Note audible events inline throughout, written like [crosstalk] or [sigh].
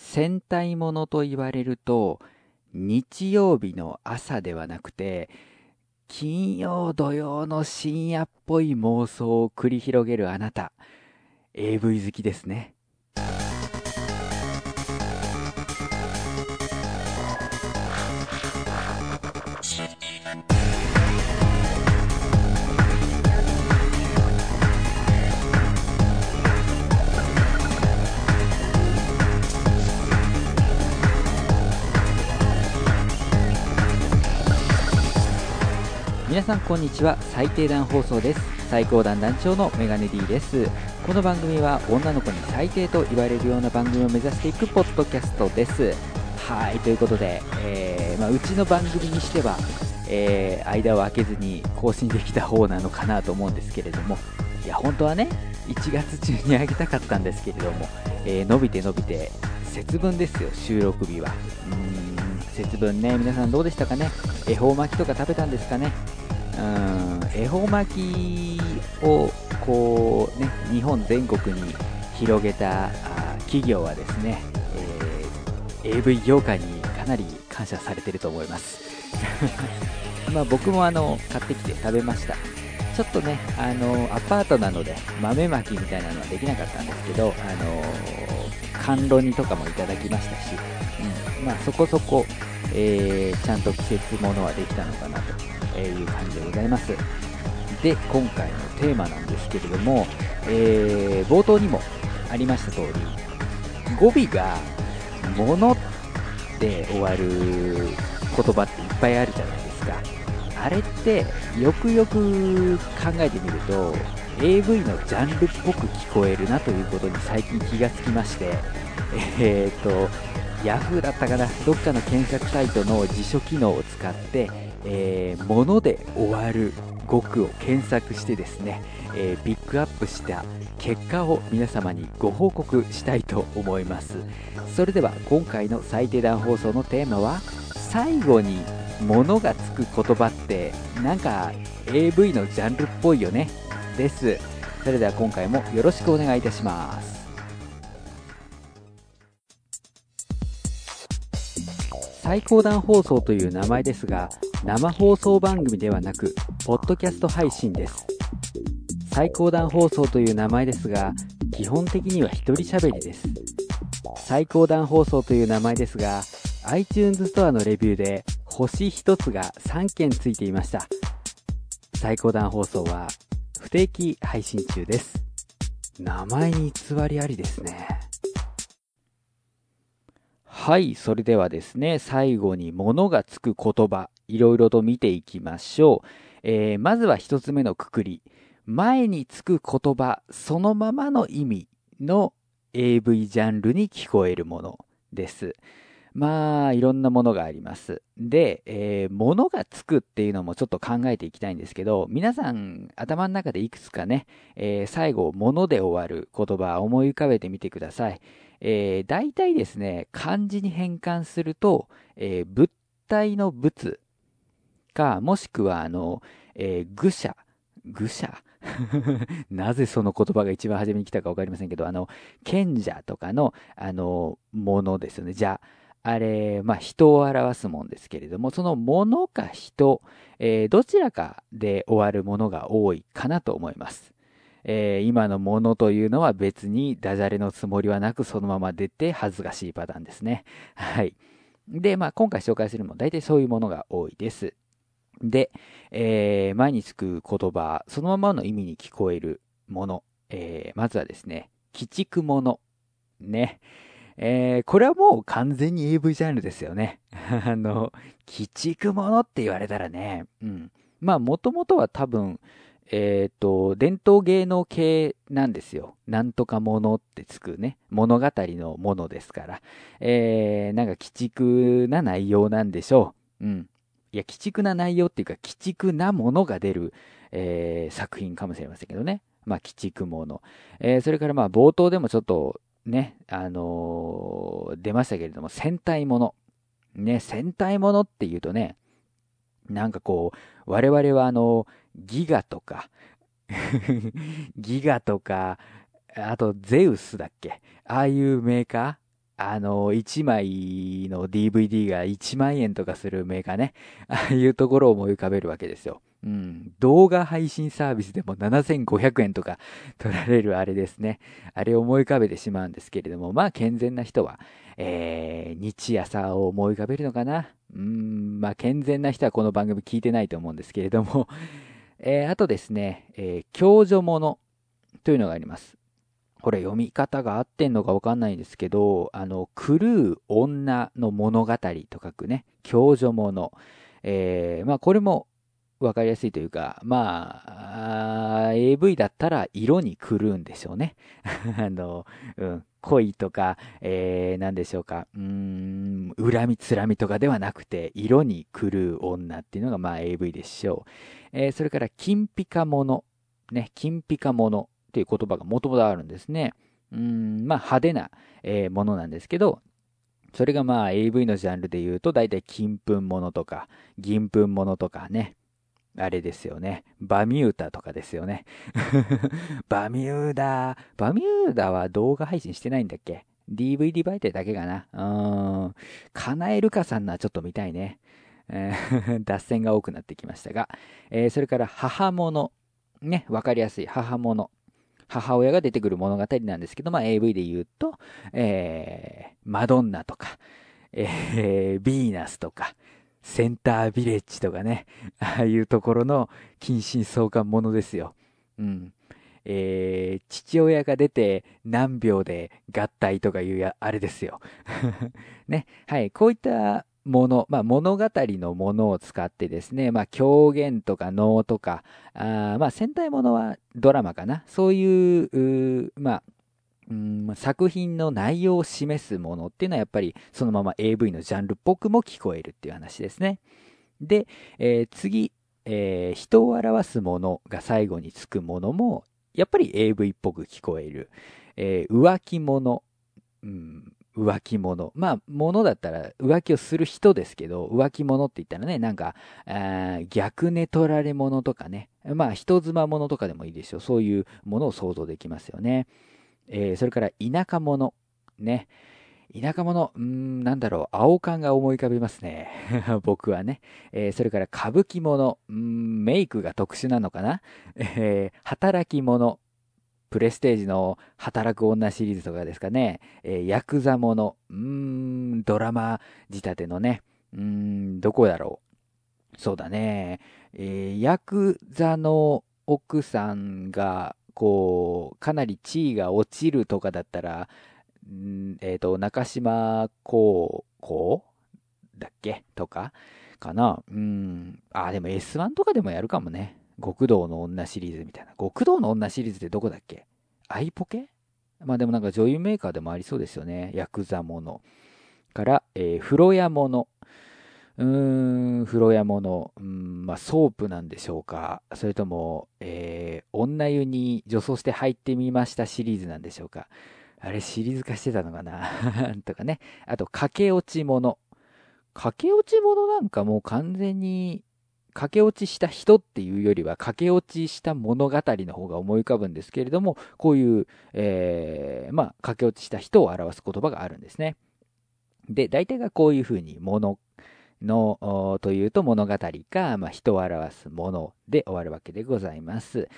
戦隊ものと言われると、日曜日の朝ではなくて、金曜土曜の深夜っぽい妄想を繰り広げるあなた、AV 好きですね。さんこんにちは。最低段放送です。最高段団長のメガネ D です。この番組は女の子に最低と言われるような番組を目指していくポッドキャストです。はいということで、えーまあ、うちの番組にしては、えー、間を空けずに更新できた方なのかなと思うんですけれどもいや本当はね1月中にあげたかったんですけれども、えー、伸びて伸びて節分ですよ収録日は。うーん節分ね皆さんどうでしたかね？恵方巻きとか食べたんですかね？恵方巻きをこうね日本全国に広げた企業はですね、えー AV 業界にかなり感謝されてると思います。[laughs] まあ僕もあの買ってきて食べました。ちょっとねあのアパートなので豆巻きみたいなのはできなかったんですけどあの甘露煮とかもいただきましたし、うん、まあそこそこ、えーちゃんと季節ものはできたのかなと。いう感じでございます。で今回のテーマなんですけれども、えー冒頭にもありました通り語尾が「もの」で終わる言葉っていっぱいあるじゃないですか。あれってよくよく考えてみると AV のジャンルっぽく聞こえるなということに最近気がつきましてえー、と Yahoo だったかな？どっかの検索サイトの辞書機能を使ってえー、もので終わる語句を検索してですね、えーピックアップした結果を皆様にご報告したいと思います。それでは今回の最低段放送のテーマは最後に「もの」がつく言葉ってなんか AV のジャンルっぽいよね。です。それでは今回もよろしくお願いいたします。最高段放送という名前ですが生放送番組ではなくポッドキャスト配信です。最高段放送という名前ですが基本的には一人喋りです。最高段放送という名前ですが iTunes ストアのレビューで星1つが3件ついていました。最高段放送は不定期配信中です。名前に偽りありですね。はい、それではですね、最後に物がつく言葉、いろいろと見ていきましょう。えーまずは一つ目のくくり。前につく言葉、そのままの意味の AV ジャンルに聞こえるものです。まあ、いろんなものがあります。で、えー、物がつくっていうのもちょっと考えていきたいんですけど、皆さん頭の中でいくつかね、えー最後、物で終わる言葉思い浮かべてみてください。えー、大体ですね、漢字に変換すると、えー物体の物か、もしくは、あの、えー愚者、愚者？[laughs] なぜその言葉が一番初めに来たか分かりませんけど、あの、賢者とかの、あの、ものですよね。じゃあ、あれ、まあ、人を表すもんですけれども、そのものか人、えーどちらかで終わるものが多いかなと思います。えー今のものというのは別にダジャレのつもりはなくそのまま出て恥ずかしいパターンですね。[laughs] はい。で、まあ今回紹介するのも大体そういうものが多いです。で、えー前につく言葉、そのままの意味に聞こえるもの、えーまずはですね、鬼畜もの。ね。えーこれはもう完全に AV ジャンルですよね。[laughs] あの、鬼畜ものって言われたらね、うん。まあもともとは多分、えっ、と、伝統芸能系なんですよ。なんとかものってつくね。物語のものですから。えー、なんか鬼畜な内容なんでしょう。うん。いや、鬼畜な内容っていうか、鬼畜なものが出る、えー作品かもしれませんけどね。まあ、鬼畜もの。えーそれからまあ、冒頭でもちょっとね、あのー出ましたけれども、戦隊もの。ね、戦隊ものっていうとね、なんかこう、我々はあの、ギガとか、[laughs] ギガとか、あとゼウスだっけ？ああいうメーカー？あの、1枚の DVD が1万円とかするメーカーね。ああいうところを思い浮かべるわけですよ。うん。動画配信サービスでも7500円とか取られるあれですね。あれを思い浮かべてしまうんですけれども、まあ健全な人は、えー、日朝を思い浮かべるのかな？うん、まあ健全な人はこの番組聞いてないと思うんですけれども、えー、あとですね、えー、共助者というのがあります。これ読み方が合ってんのかわかんないんですけど、あの、狂う女の物語と書くね、共助者。えー、まあこれもわかりやすいというか、まあ、AV だったら色に狂うんでしょうね。[laughs] あの、うん、恋とか、えー、何でしょうか、うん、恨みつらみとかではなくて、色に狂う女っていうのがまあ AV でしょう。えー、それから、金ピカ者。ね、金ピカ者。っていう言葉がもともとあるんですね。うん、まあ派手な、えー、ものなんですけど、それがまあ AV のジャンルで言うと大体金粉ものとか銀粉ものとかね。あれですよね。バミューダとかですよね。[laughs] バミューダ。バミューダは動画配信してないんだっけ ?DVD 媒体だけかな。うーん。カナエルカさんのはちょっと見たいね。[laughs] 脱線が多くなってきましたが。えー、それから母物。ね、わかりやすい母物。母親が出てくる物語なんですけど、まあ AV で言うと、えー、マドンナとか、えー、ビーナスとか、センタービレッジとかね、[laughs] ああいうところの近親相関ものですよ。うん。えー、父親が出て何秒で合体とかいうや、あれですよ。[laughs] ね。はい。こういったもの、まあ、物語のものを使ってですね、まあ、狂言とか能とか、あまあ、戦隊ものはドラマかな。そういう、うまあ、うん作品の内容を示すものっていうのはやっぱりそのまま AV のジャンルっぽくも聞こえるっていう話ですね。で、えー、次、えー、人を表すものが最後につくものもやっぱり AV っぽく聞こえる。えー、浮気者、うん、浮気者。まあ、物だったら浮気をする人ですけど、浮気者って言ったらね、なんか、逆寝取られ者とかね。まあ、人妻者とかでもいいでしょう。そういうものを想像できますよね。えー、それから、田舎者。ね。田舎者、うん、なんだろう、青缶が思い浮かびますね。[laughs] 僕はね。えー、それから歌舞伎者、うん、メイクが特殊なのかな。えー、働き者、プレステージの働く女シリーズとかですかね、えー、ヤクザもの、うん、ドラマ仕立てのね、うん、どこだろう。そうだね、えー、ヤクザの奥さんが、こう、かなり地位が落ちるとかだったら、んえっ、ー、と、中島高校だっけ？とかかな？うん。あ、でも S1 とかでもやるかもね。極道の女シリーズみたいな。極道の女シリーズってどこだっけ？アイポケ？まあでもなんか女優メーカーでもありそうですよね。ヤクザもの。から、えー、風呂屋もの。うーん、風呂屋もの。うん、まあソープなんでしょうか。それとも、えー、女湯に女装して入ってみましたシリーズなんでしょうか。あれシリーズ化してたのかな [laughs] とかね。あと、駆け落ちもの。駆け落ちものなんかもう完全に駆け落ちした人っていうよりは駆け落ちした物語の方が思い浮かぶんですけれども、こういう、えー、まあ、駆け落ちした人を表す言葉があるんですね。で、大体がこういうふうに物のというと物語か、まあ、人を表すもので終わるわけでございます。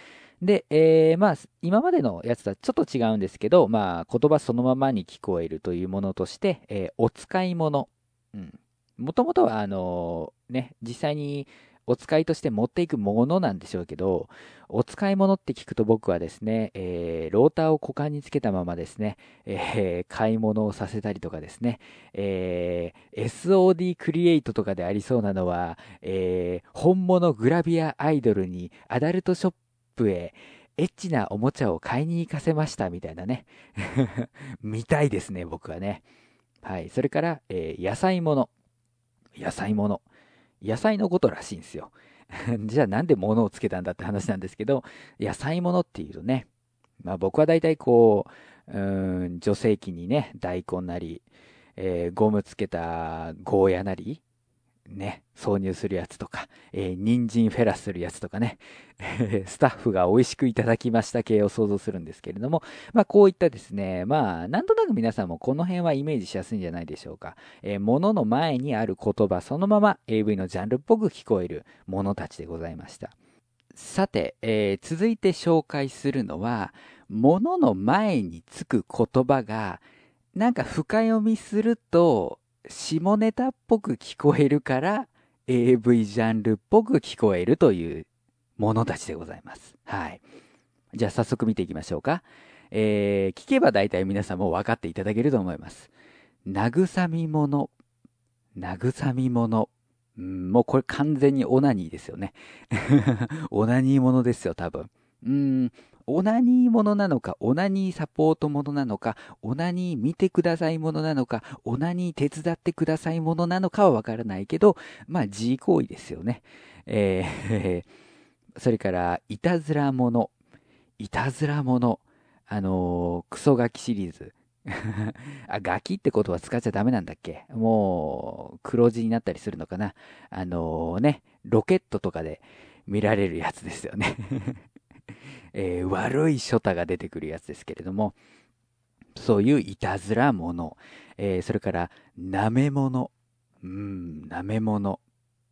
で、えー、まあ、今までのやつとはちょっと違うんですけど、まあ、言葉そのままに聞こえるというものとして、えー、お使い物。うん。もともとは、あのー、ね、実際にお使いとして持っていくものなんでしょうけど、お使い物って聞くと僕はですね、えー、ローターを股間につけたままですね、えー、買い物をさせたりとかですね、えー、SOD クリエイトとかでありそうなのは、え本物グラビアアイドルにアダルトショップへエッチなおもちゃを買いに行かせましたみたいなね。[laughs] 見たいですね、僕はね。はい。それから、えー野菜物。野菜物。野菜のことらしいんですよ。[laughs] じゃあなんで物をつけたんだって話なんですけど、野菜物っていうとね、まあ僕は大体こう、うん、女性器にね、大根なり、えー、ゴムつけたゴーヤなり、ね、挿入するやつとか、えー、人参フェラするやつとかね、[laughs] スタッフが美味しくいただきました系を想像するんですけれども、まあこういったですね、まあなんとなく皆さんもこの辺はイメージしやすいんじゃないでしょうか。えー、物の前にある言葉そのまま AV のジャンルっぽく聞こえるものたちでございました。さて、えー、続いて紹介するのは、物の前につく言葉が、なんか深読みすると、下ネタっぽく聞こえるから、AV ジャンルっぽく聞こえるというものたちでございます。はい。じゃあ早速見ていきましょうか。えー、聞けば大体皆さんも分かっていただけると思います。慰み者。慰み者。うん、もうこれ完全にオナニーですよね。[laughs] オナニーものですよ、多分。うん、オナニーものなのか、オナニーサポートものなのか、オナニー見てくださいものなのか、オナニー手伝ってくださいものなのかはわからないけど、まあ、自行為ですよね。えー、[laughs] それから、いたずらもの。いたずらもの。あのー、クソガキシリーズ。[laughs] あ、ガキって言葉使っちゃダメなんだっけ？もう、黒字になったりするのかな？あのー、ね、ロケットとかで見られるやつですよね [laughs] えー、悪いショタが出てくるやつですけれども、そういういたずらもの、えー、それから、舐め物。うん、舐め物。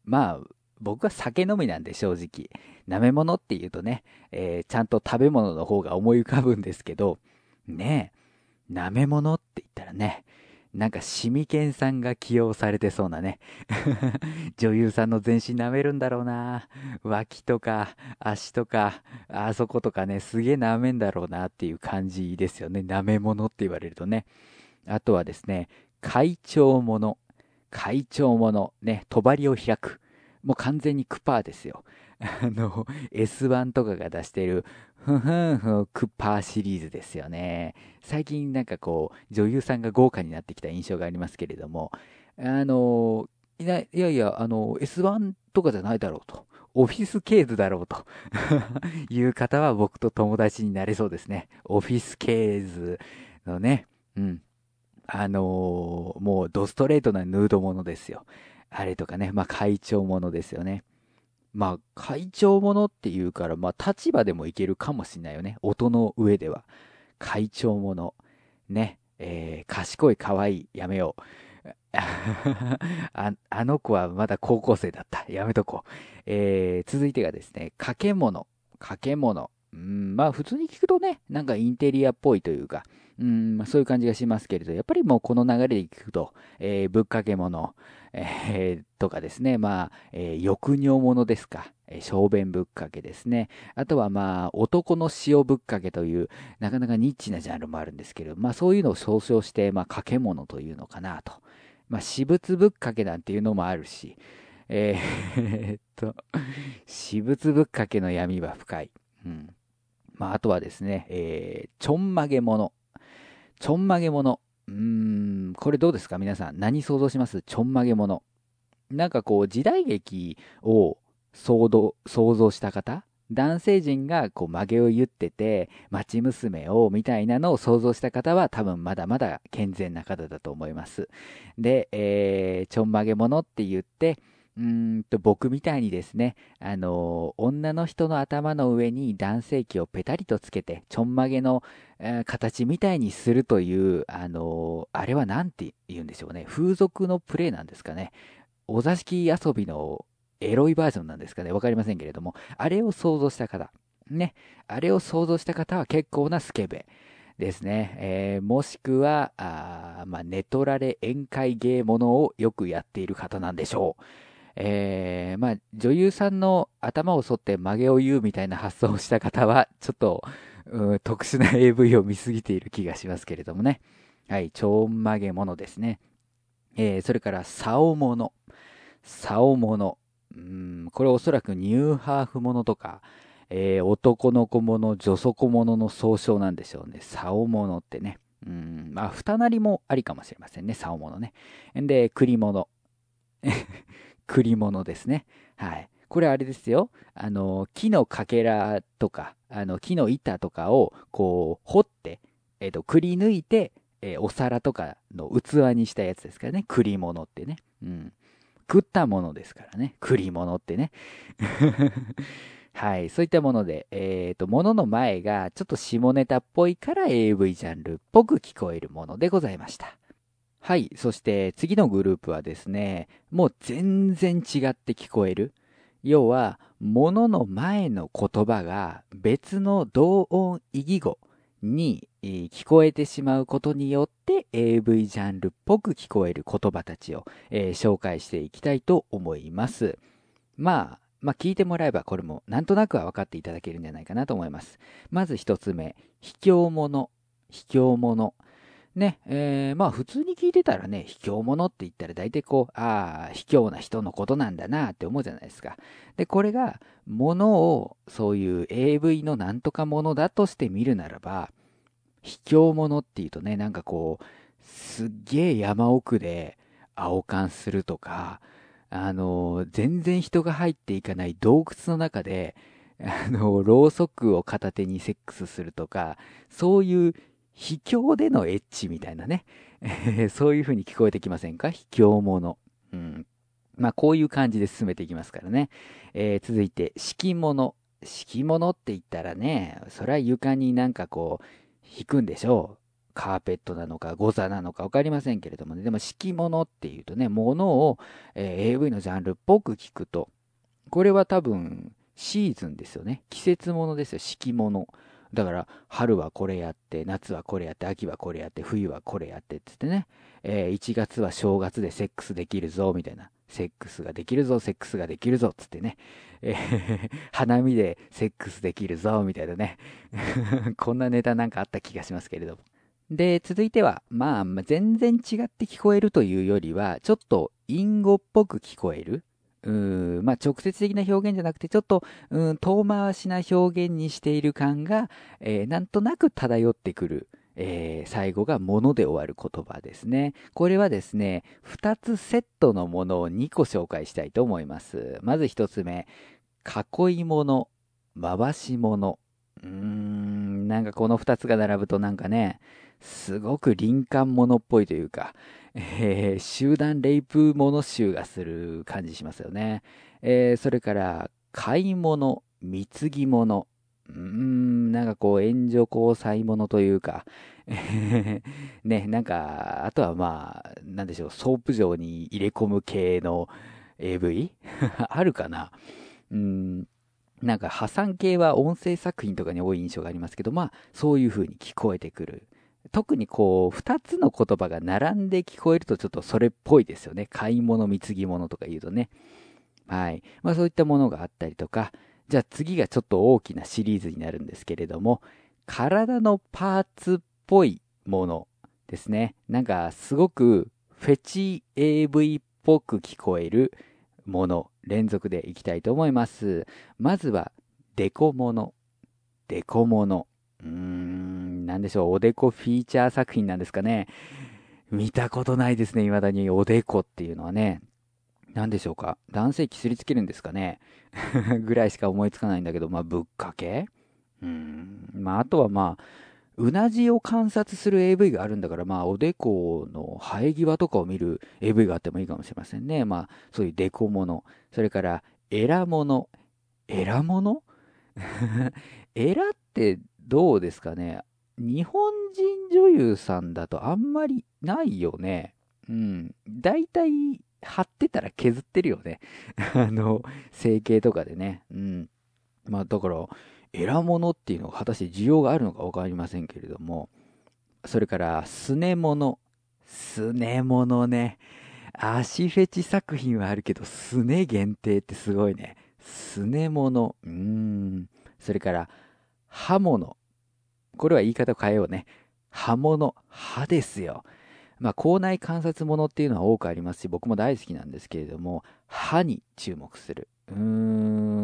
まあ、僕は酒飲みなんで正直。舐め物って言うとね、えー、ちゃんと食べ物の方が思い浮かぶんですけど、ねえ、舐め物って言ったらね、なんかシミケンさんが起用されてそうなね。[laughs] 女優さんの全身舐めるんだろうな。脇とか足とか、あそことかね、すげえ舐めんだろうなっていう感じですよね。舐め物って言われるとね。あとはですね、会長物。会長物。ね、帳を開く。もう完全にクパーですよ。[laughs] あの、S1 とかが出してる、ふふんふん、クッパーシリーズですよね。最近なんかこう、女優さんが豪華になってきた印象がありますけれども、あの、いやいやいや、あの、S1 とかじゃないだろうと。オフィスケーズだろうという方は僕と友達になれそうですね。オフィスケーズのね、うん。あのー、もうドストレートなヌードものですよ。あれとかね、まあ会長ものですよね。まあ、会長ものって言うから、まあ、立場でもいけるかもしんないよね。音の上では。会長もの。ね。えー、賢い、可愛い、やめよう。あ [laughs] あの子はまだ高校生だった。やめとこう。えー、続いてがですね、掛け物。掛け物。うん、まあ普通に聞くとね、なんかインテリアっぽいというか、うん、そういう感じがしますけれど、やっぱりもうこの流れで聞くと、えー、ぶっかけ物、えー、とかですね、まあ、えー、抑尿物ですか、えー、小便ぶっかけですね。あとはまあ、男の塩ぶっかけという、なかなかニッチなジャンルもあるんですけど、まあそういうのを総称して、まあ、かけ物というのかなと。まあ、私物ぶっかけなんていうのもあるし、えー、っと、私物ぶっかけの闇は深い。うん。まあ、あとはですね、えー、ちょんまげ物。ちょんまげ物。うーん、これどうですか？皆さん。何想像します？ちょんまげもの。なんかこう、時代劇を想像した方？男性陣がこう曲げを言ってて、町娘をみたいなのを想像した方は多分まだまだ健全な方だと思います。で、えー、ちょんまげものって言って、うんと僕みたいにですね、あの女の人の頭の上に男性器をペタリとつけて、ちょんまげの、えー、形みたいにするという、あのあれは何て言うんでしょうね。風俗のプレイなんですかね。お座敷遊びのエロいバージョンなんですかね。わかりませんけれども、あれを想像した方。ね。あれを想像した方は結構なスケベ。ですね。えー、もしくは、あまあ、ネトラレ宴会芸ものをよくやっている方なんでしょう。えー、まあ、女優さんの頭を剃って曲げを言うみたいな発想をした方は、ちょっと、う特殊な AV を見すぎている気がしますけれどもね。はい、ちょん曲げ物ですね。えー、それから、竿物。竿物。うん、これおそらくニューハーフものとか、えー、男の子もの、女底ものの総称なんでしょうね。竿物ってね。うん、まあ、二なりもありかもしれませんね。竿物ね。で、栗物。栗物ですね。はい。これあれですよ。あの、木のかけらとか、あの、木の板とかを、こう、掘って、えっ、ー、と、くり抜いて、えー、お皿とかの器にしたやつですからね。栗物ってね。うん。くったものですからね。栗物ってね。[laughs] はい。そういったもので、えっ、ー、と、ものの前がちょっと下ネタっぽいから AV ジャンルっぽく聞こえるものでございました。はい。そして次のグループはですね、もう全然違って聞こえる。要は、ものの前の言葉が別の同音異義語に聞こえてしまうことによって AV ジャンルっぽく聞こえる言葉たちを、えー、紹介していきたいと思います。まあ、まあ、聞いてもらえばこれもなんとなくは分かっていただけるんじゃないかなと思います。まず一つ目、卑怯者、卑怯者。ね、えー、まあ普通に聞いてたらね、卑怯者って言ったら大体こう、ああ、卑怯な人のことなんだなって思うじゃないですか。で、これが、ものをそういう AV のなんとかものだとして見るならば、卑怯者っていうとね、なんかこう、すっげえ山奥で青缶するとか、あの、全然人が入っていかない洞窟の中で、あの、ろうそくを片手にセックスするとか、そういう秘境でのエッチみたいなね、[laughs] そういう風に聞こえてきませんか？秘境者。うん。まあ、こういう感じで進めていきますからね。えー、続いて、敷物。敷物って言ったらね、それは床になんかこう、引くんでしょう。カーペットなのか、ゴザなのか分かりませんけれどもね。でも、敷物っていうとね、物を、えー、AV のジャンルっぽく聞くと、これは多分、シーズンですよね。季節物ですよ、敷物。だから、春はこれやって、夏はこれやって、秋はこれやって、冬はこれやってってってね、えー、1月は正月でセックスできるぞ、みたいな。セックスができるぞ、セックスができるぞ、つってね。えー、[laughs] 花見でセックスできるぞ、みたいなね。[laughs] こんなネタなんかあった気がしますけれども。で、続いては、まあ、全然違って聞こえるというよりは、ちょっと隠語っぽく聞こえる。まあ、直接的な表現じゃなくて、ちょっと、遠回しな表現にしている感が、えー、なんとなく漂ってくる。えー、最後が物で終わる言葉ですね。これはですね、2つセットのものを2個紹介したいと思います。まず1つ目、囲い物、回し物。うーん、なんかこの2つが並ぶとなんかね、すごく輪姦ものっぽいというか、えー、集団レイプもの臭がする感じしますよね。えー、それから、買い物、貢ぎ物。うーん、なんかこう、援助交際ものというか、[laughs] ね、なんか、あとはまあ、なんでしょう、ソープ嬢に入れ込む系の AV? [laughs] あるかなうん、なんか破産系は音声作品とかに多い印象がありますけど、まあ、そういう風に聞こえてくる。特にこう、二つの言葉が並んで聞こえるとちょっとそれっぽいですよね。買い物、貢ぎ物とか言うとね。はい。まあそういったものがあったりとか、じゃあ次がちょっと大きなシリーズになるんですけれども、体のパーツっぽいものですね。なんかすごくフェチ AV っぽく聞こえるもの、連続でいきたいと思います。まずは、デコモノ。デコモノ。うーん、なんでしょう、おでこフィーチャー作品なんですかね。見たことないですね、未だにおでこっていうのはね。なんでしょうか。男性きすりつけるんですかね。[laughs] ぐらいしか思いつかないんだけど、まあ、ぶっかけ？うん。まあ、あとはまあ、うなじを観察する AV があるんだから、まあ、おでこの生え際とかを見る AV があってもいいかもしれませんね。まあ、そういうデコもの。それから、エラもの。エラもの [laughs] エラってどうですかね日本人女優さんだとあんまりないよね。うん。大体、貼ってたら削ってるよね。[laughs] あの、整形とかでね。うん。まあ、だから、エラ物っていうのが果たして需要があるのかわかりませんけれども。それから、すね物。すね物ね。足フェチ作品はあるけど、すね限定ってすごいね。すね物。うーん。それから、刃物。これは言い方を変えようね。刃物。刃ですよ。まあ、校内観察物っていうのは多くありますし、僕も大好きなんですけれども、歯に注目する。うー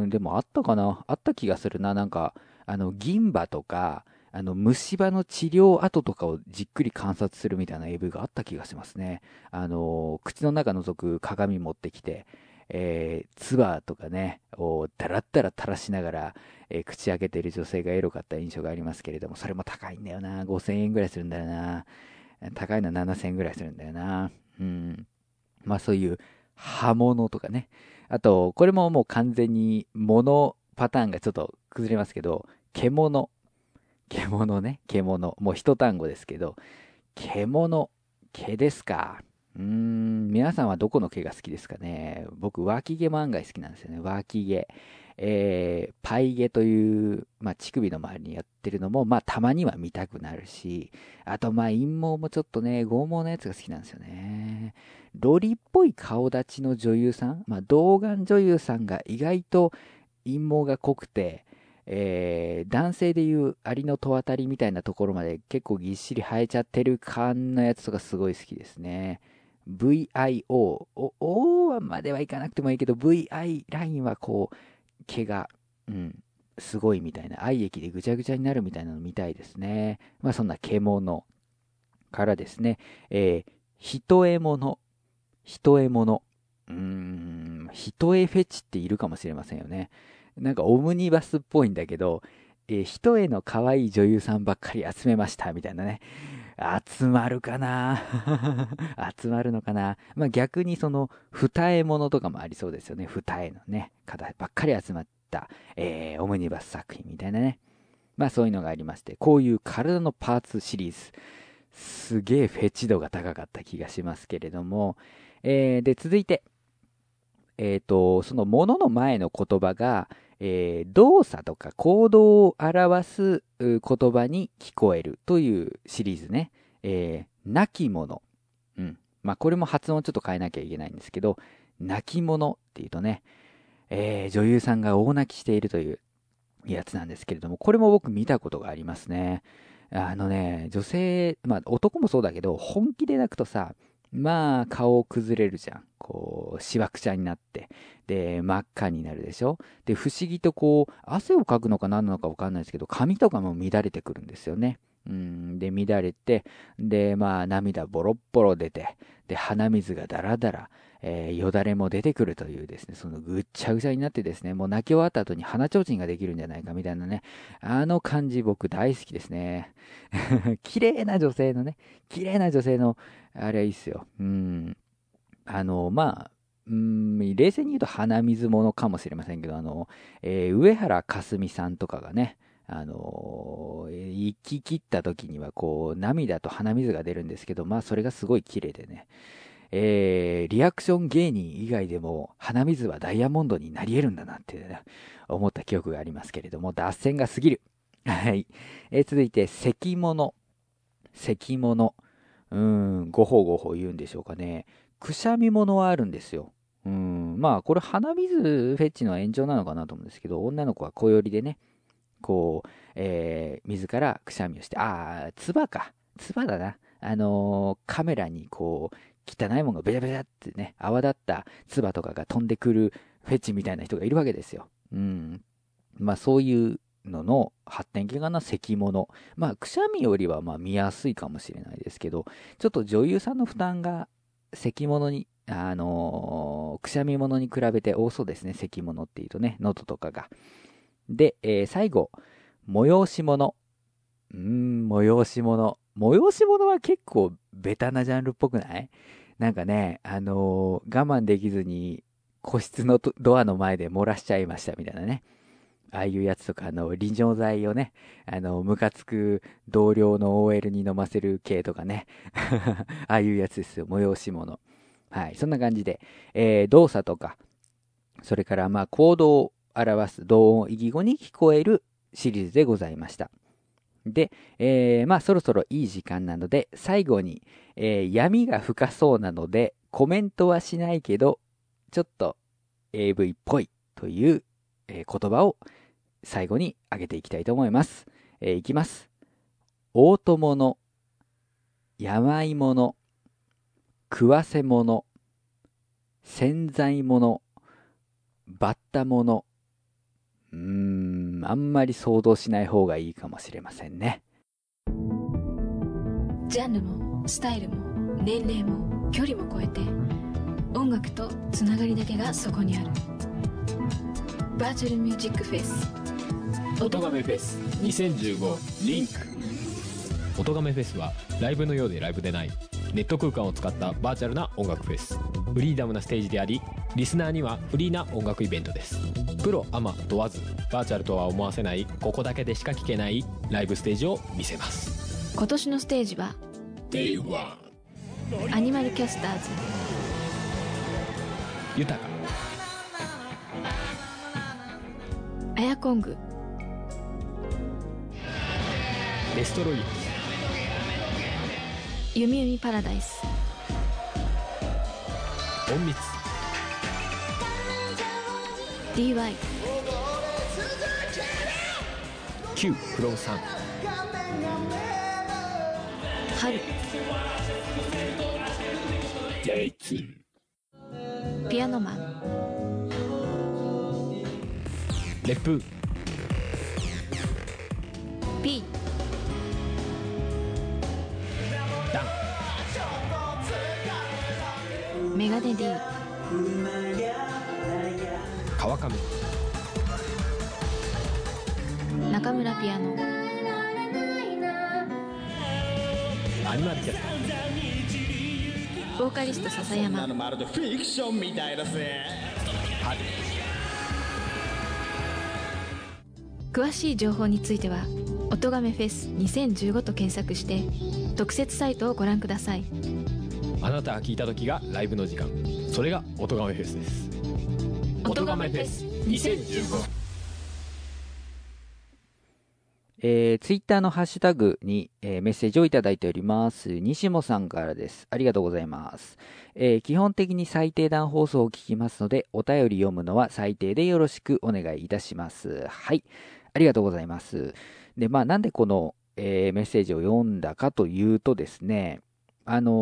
ん、でもあったかな？あった気がするな。なんか、あの、銀歯とか、あの、虫歯の治療跡とかをじっくり観察するみたいな AV があった気がしますね。あの、口の中覗く鏡持ってきて、えー、ツバとかね、をだらったら垂らしながら、えー、口開けてる女性がエロかった印象がありますけれども、それも高いんだよな。5000円ぐらいするんだよな。高いのは7000円ぐらいするんだよな。うん。まあそういう刃物とかね。あと、これももう完全に物パターンがちょっと崩れますけど、獣。獣ね。獣。もう一単語ですけど、獣。毛ですか。うーん、皆さんはどこの毛が好きですかね？僕、脇毛も案外好きなんですよね。脇毛。えー、パイ毛という、まあ、乳首の周りにやってるのも、まあ、たまには見たくなるし、あと、まあ、陰毛もちょっとね、剛毛のやつが好きなんですよね。ロリっぽい顔立ちの女優さん、まあ、童顔女優さんが意外と陰毛が濃くて、えー、男性でいうアリの戸当たりみたいなところまで結構ぎっしり生えちゃってる感のやつとかすごい好きですね。VIO、O, o まではいかなくてもいいけど、VI ラインはこう、毛が、うん、すごいみたいな、愛液でぐちゃぐちゃになるみたいなの見たいですね。まあそんな獣からですね、えー、人絵物、人絵物、うーん、人絵フェチっているかもしれませんよね。なんかオムニバスっぽいんだけど、えー、人絵の可愛い女優さんばっかり集めましたみたいなね。集まるかな [laughs] 集まるのかなまあ逆にその二重物とかもありそうですよね。二重のね、方ばっかり集まった、えー、オムニバス作品みたいなね。まあそういうのがありまして、こういう体のパーツシリーズ、すげえフェチ度が高かった気がしますけれども、えー、で、続いて、えっ、ー、と、そのものの前の言葉が、えー、動作とか行動を表す言葉に聞こえるというシリーズね。えー、泣き者。うん。まあ、これも発音ちょっと変えなきゃいけないんですけど、泣き者っていうとね、えー、女優さんが大泣きしているというやつなんですけれども、これも僕見たことがありますね。あのね、女性、まあ男もそうだけど、本気で泣くとさ、まあ、顔崩れるじゃん。こう、しわくちゃになって。で、真っ赤になるでしょ？で、不思議とこう、汗をかくのか何なのかわかんないですけど、髪とかも乱れてくるんですよね。うん、で、乱れて、で、まあ、涙ボロッボロ出て、で、鼻水がダラダラ、えー、よだれも出てくるというですね、そのぐっちゃぐちゃになってですね、もう泣き終わった後に鼻ちょうちんができるんじゃないかみたいなね、あの感じ僕大好きですね。[laughs] 綺麗な女性のね、綺麗な女性の、あれはいいっすよ。うん。あの、まあ、うん、冷静に言うと鼻水ものかもしれませんけど、あの、えー、上原かすみさんとかがね、あの、行き切った時にはこう、涙と鼻水が出るんですけど、まあそれがすごい綺麗でね。えー、リアクション芸人以外でも鼻水はダイヤモンドになり得るんだなって、ね、思った記憶がありますけれども、脱線が過ぎる。[laughs] はい。えー、続いて、関物。関物。うん、ごほごほ言うんでしょうかね。くしゃみ物はあるんですよ。うん、まあ、これ鼻水フェッチの炎上なのかなと思うんですけど、女の子は小寄りでね、こう、えー、自らくしゃみをして、ああ、唾か。唾だな。あのー、カメラにこう、汚いものがベチャベチャってね、泡立った唾とかが飛んでくるフェチみたいな人がいるわけですよ。うん。まあそういうのの発展系かな、咳物。まあくしゃみよりはまあ見やすいかもしれないですけど、ちょっと女優さんの負担が咳物に、あのー、くしゃみ物に比べて多そうですね、咳物っていうとね、喉とかが。で、えー、最後、催し物。うん、催し物。催し物は結構ベタなジャンルっぽくない？なんかね、あのー、我慢できずに個室のドアの前で漏らしちゃいましたみたいなね。ああいうやつとか、あの、臨場剤をね、あの、ムカつく同僚の OL に飲ませる系とかね。[laughs] ああいうやつですよ、催し物。はい、そんな感じで、えー、動作とか、それからまあ行動を表す同音異義語に聞こえるシリーズでございました。で、えー、まあそろそろいい時間なので、最後に、えー、闇が深そうなので、コメントはしないけど、ちょっと AV っぽいという、えー、言葉を最後に挙げていきたいと思います。えー、いきます。大友の、病物、食わせ物、洗剤物、バッタ物、うーん、あんまり想像しない方がいいかもしれませんね。ジャンルもスタイルも年齢も距離も超えて音楽とつながりだけがそこにある。バーチャルミュージックフェス音亀フェス2015リンク音亀フェスはライブのようでライブでない。ネット空間を使ったバーチャルな音楽フェス。フリーダムなステージでありリスナーにはフリーな音楽イベントです。プロアマ問わずバーチャルとは思わせないここだけでしか聴けないライブステージを見せます。今年のステージは Day1 アニマルキャスターズ。豊か。アヤコング。デストロイヤゆみゆみパラダイス。ー隠密 DY Q フロム3春。Day2 ピアノマン。レップ。P ダン。メガネ D 川上。中村ピアノ。アニマルキャスターボーカリスト笹山。まるでフィクションみたいだぜ。春詳しい情報については「おとがめフェス2015」と検索して特設サイトをご覧ください。あなたが聞いた時がライブの時間。それが音亀フェスです音亀フェス2015えー、ツイッターのハッシュタグに、えーメッセージをいただいております。西本さんからです。ありがとうございます。えー基本的に最低段放送を聞きますので、お便り読むのは最低でよろしくお願いいたします。はい。ありがとうございます。で、まあ、なんでこの、えーメッセージを読んだかというとですね、あの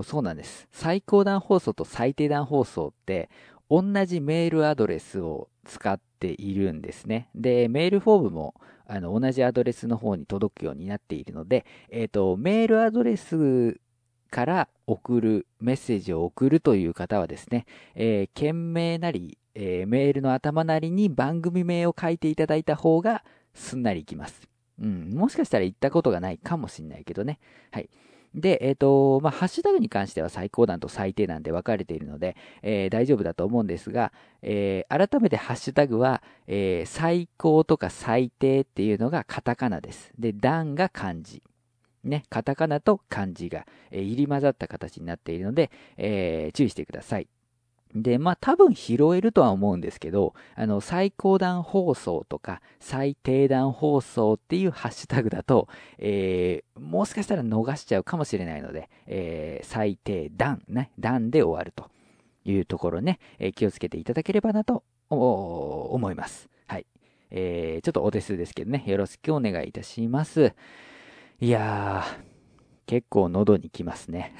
ーそうなんです。最高段放送と最低段放送って、同じメールアドレスを使っているんですね。で、メールフォームもあの同じアドレスの方に届くようになっているので、えっ、と、メールアドレスから送る、メッセージを送るという方はですね、えー件名なり、えーメールの頭なりに番組名を書いていただいた方がすんなりいきます。うん、もしかしたら言ったことがないかもしれないけどね。はい。で、えっ、と、まあ、ハッシュタグに関しては最高段と最低段で分かれているので、えー大丈夫だと思うんですが、えー改めてハッシュタグは、えー最高とか最低っていうのがカタカナです。で、段が漢字。ね、カタカナと漢字が、えー入り混ざった形になっているので、えー注意してください。で、まあ多分拾えるとは思うんですけど、あの、最高段放送とか最低段放送っていうハッシュタグだと、えーもしかしたら逃しちゃうかもしれないので、えー最低段、ね、段で終わるというところね、えー気をつけていただければなと思います。はい。えーちょっとお手数ですけどね、よろしくお願いいたします。いやー、結構喉にきますね。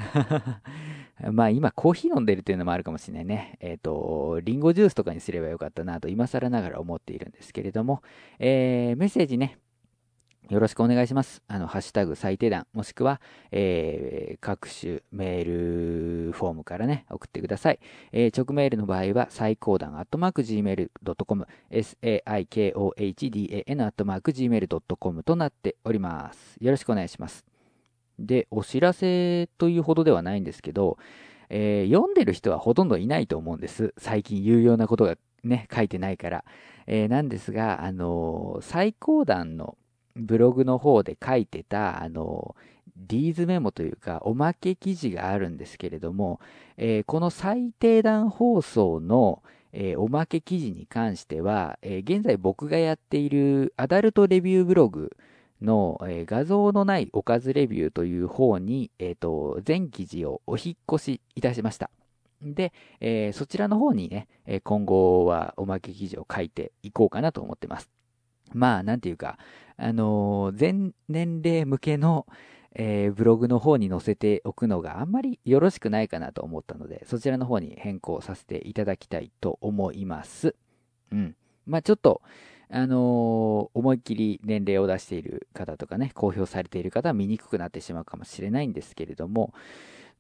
[laughs] まあ今コーヒー飲んでるっていうのもあるかもしれないね。えっ、と、リンゴジュースとかにすればよかったなと今更ながら思っているんですけれども、えーメッセージね、よろしくお願いします。あの、ハッシュタグ最低段、もしくは、えー各種メールフォームからね、送ってください。えー直メールの場合は、最高段、アットマーク Gmail.com、saikohdan、アットマーク Gmail.com となっております。よろしくお願いします。で、お知らせというほどではないんですけど、えー読んでる人はほとんどいないと思うんです。最近有用なことがね、書いてないから。えーなんですが、あのー最高段のブログの方で書いてた、あのーリーズメモというか、おまけ記事があるんですけれども、えーこの最低段放送の、えーおまけ記事に関しては、えー現在僕がやっているアダルトレビューブログの、えー画像のないおかずレビューという方に、えーと、全記事をお引っ越しいたしました。で、えーそちらの方にね、え今後はおまけ記事を書いていこうかなと思ってます。まあ、なんていうか、あの全年齢向けの、えブログの方に載せておくのがあんまりよろしくないかなと思ったので、そちらの方に変更させていただきたいと思います。うん。まあちょっと、あの思いっきり年齢を出している方とかね、公表されている方は見にくくなってしまうかもしれないんですけれども、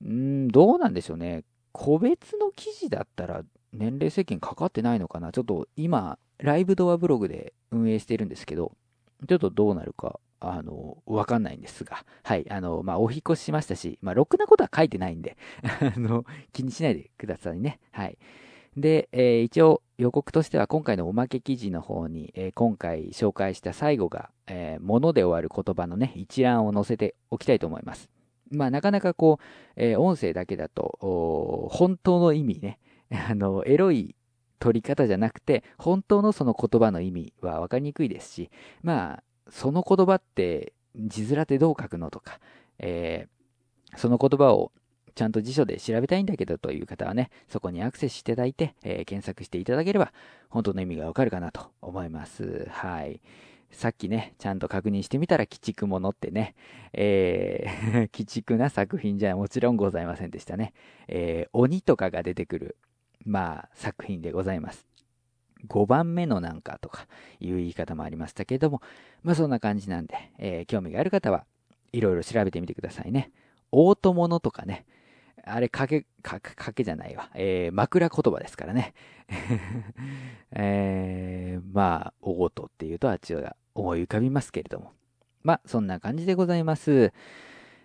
うん、どうなんでしょうね。個別の記事だったら年齢制限かかってないのかなちょっと今、ライブドアブログで運営しているんですけど、ちょっとどうなるかあの、わかんないんですが、はい、あの、まあ、お引越ししましたし、まあ、ろくなことは書いてないんで、[laughs] あの、気にしないでくださいね。はい。で、えー一応予告としては今回のおまけ記事の方に、えー今回紹介した最後が、えー、もので終わる言葉のね、一覧を載せておきたいと思います。まあ、なかなかこう、えー音声だけだと、本当の意味ね、[laughs] あの、エロい取り方じゃなくて、本当のその言葉の意味は分かりにくいですし、まあ、その言葉って、字面ってどう書くのとか、えーその言葉をちゃんと辞書で調べたいんだけどという方はね、そこにアクセスしていただいて、えー検索していただければ、本当の意味がわかるかなと思います。はい。さっきね、ちゃんと確認してみたら、鬼畜者ってね、えー [laughs] 鬼畜な作品じゃもちろんございませんでしたね。えー鬼とかが出てくる、まあ、作品でございます。5番目のなんかとかいう言い方もありましたけれども、まあそんな感じなんで、えー興味がある方はいろいろ調べてみてくださいね。大友のとかね、あれ、かけ、か、かけじゃないわ。えー枕言葉ですからね。[laughs] えーまあ、大音っていうとあっちが思い浮かびますけれども。まあ、そんな感じでございます。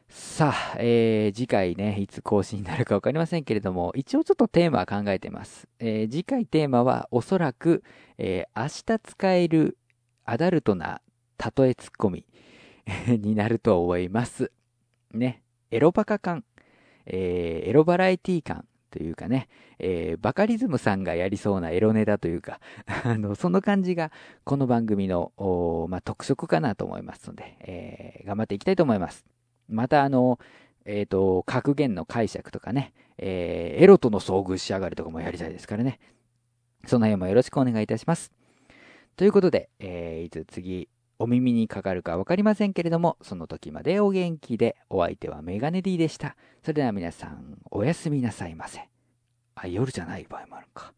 さあ、えー次回ね、いつ更新になるかわかりませんけれども、一応ちょっとテーマは考えてます。えー次回テーマはおそらく、えー明日使えるアダルトな例えツッコミ [laughs] になると思います。ね、エロバカ感、えーエロバラエティ感というかね、えーバカリズムさんがやりそうなエロネタというか、[laughs] あの、その感じがこの番組の、まあ、特色かなと思いますので、えー頑張っていきたいと思います。またあの、えっ、と、格言の解釈とかね、えーエロとの遭遇しやがれとかもやりたいですからね。その辺もよろしくお願いいたします。ということで、えーいつ次お耳にかかるか分かりませんけれども、その時までお元気で、お相手はメガネ D でした。それでは皆さん、おやすみなさいませ。あ、夜じゃない場合もあるか。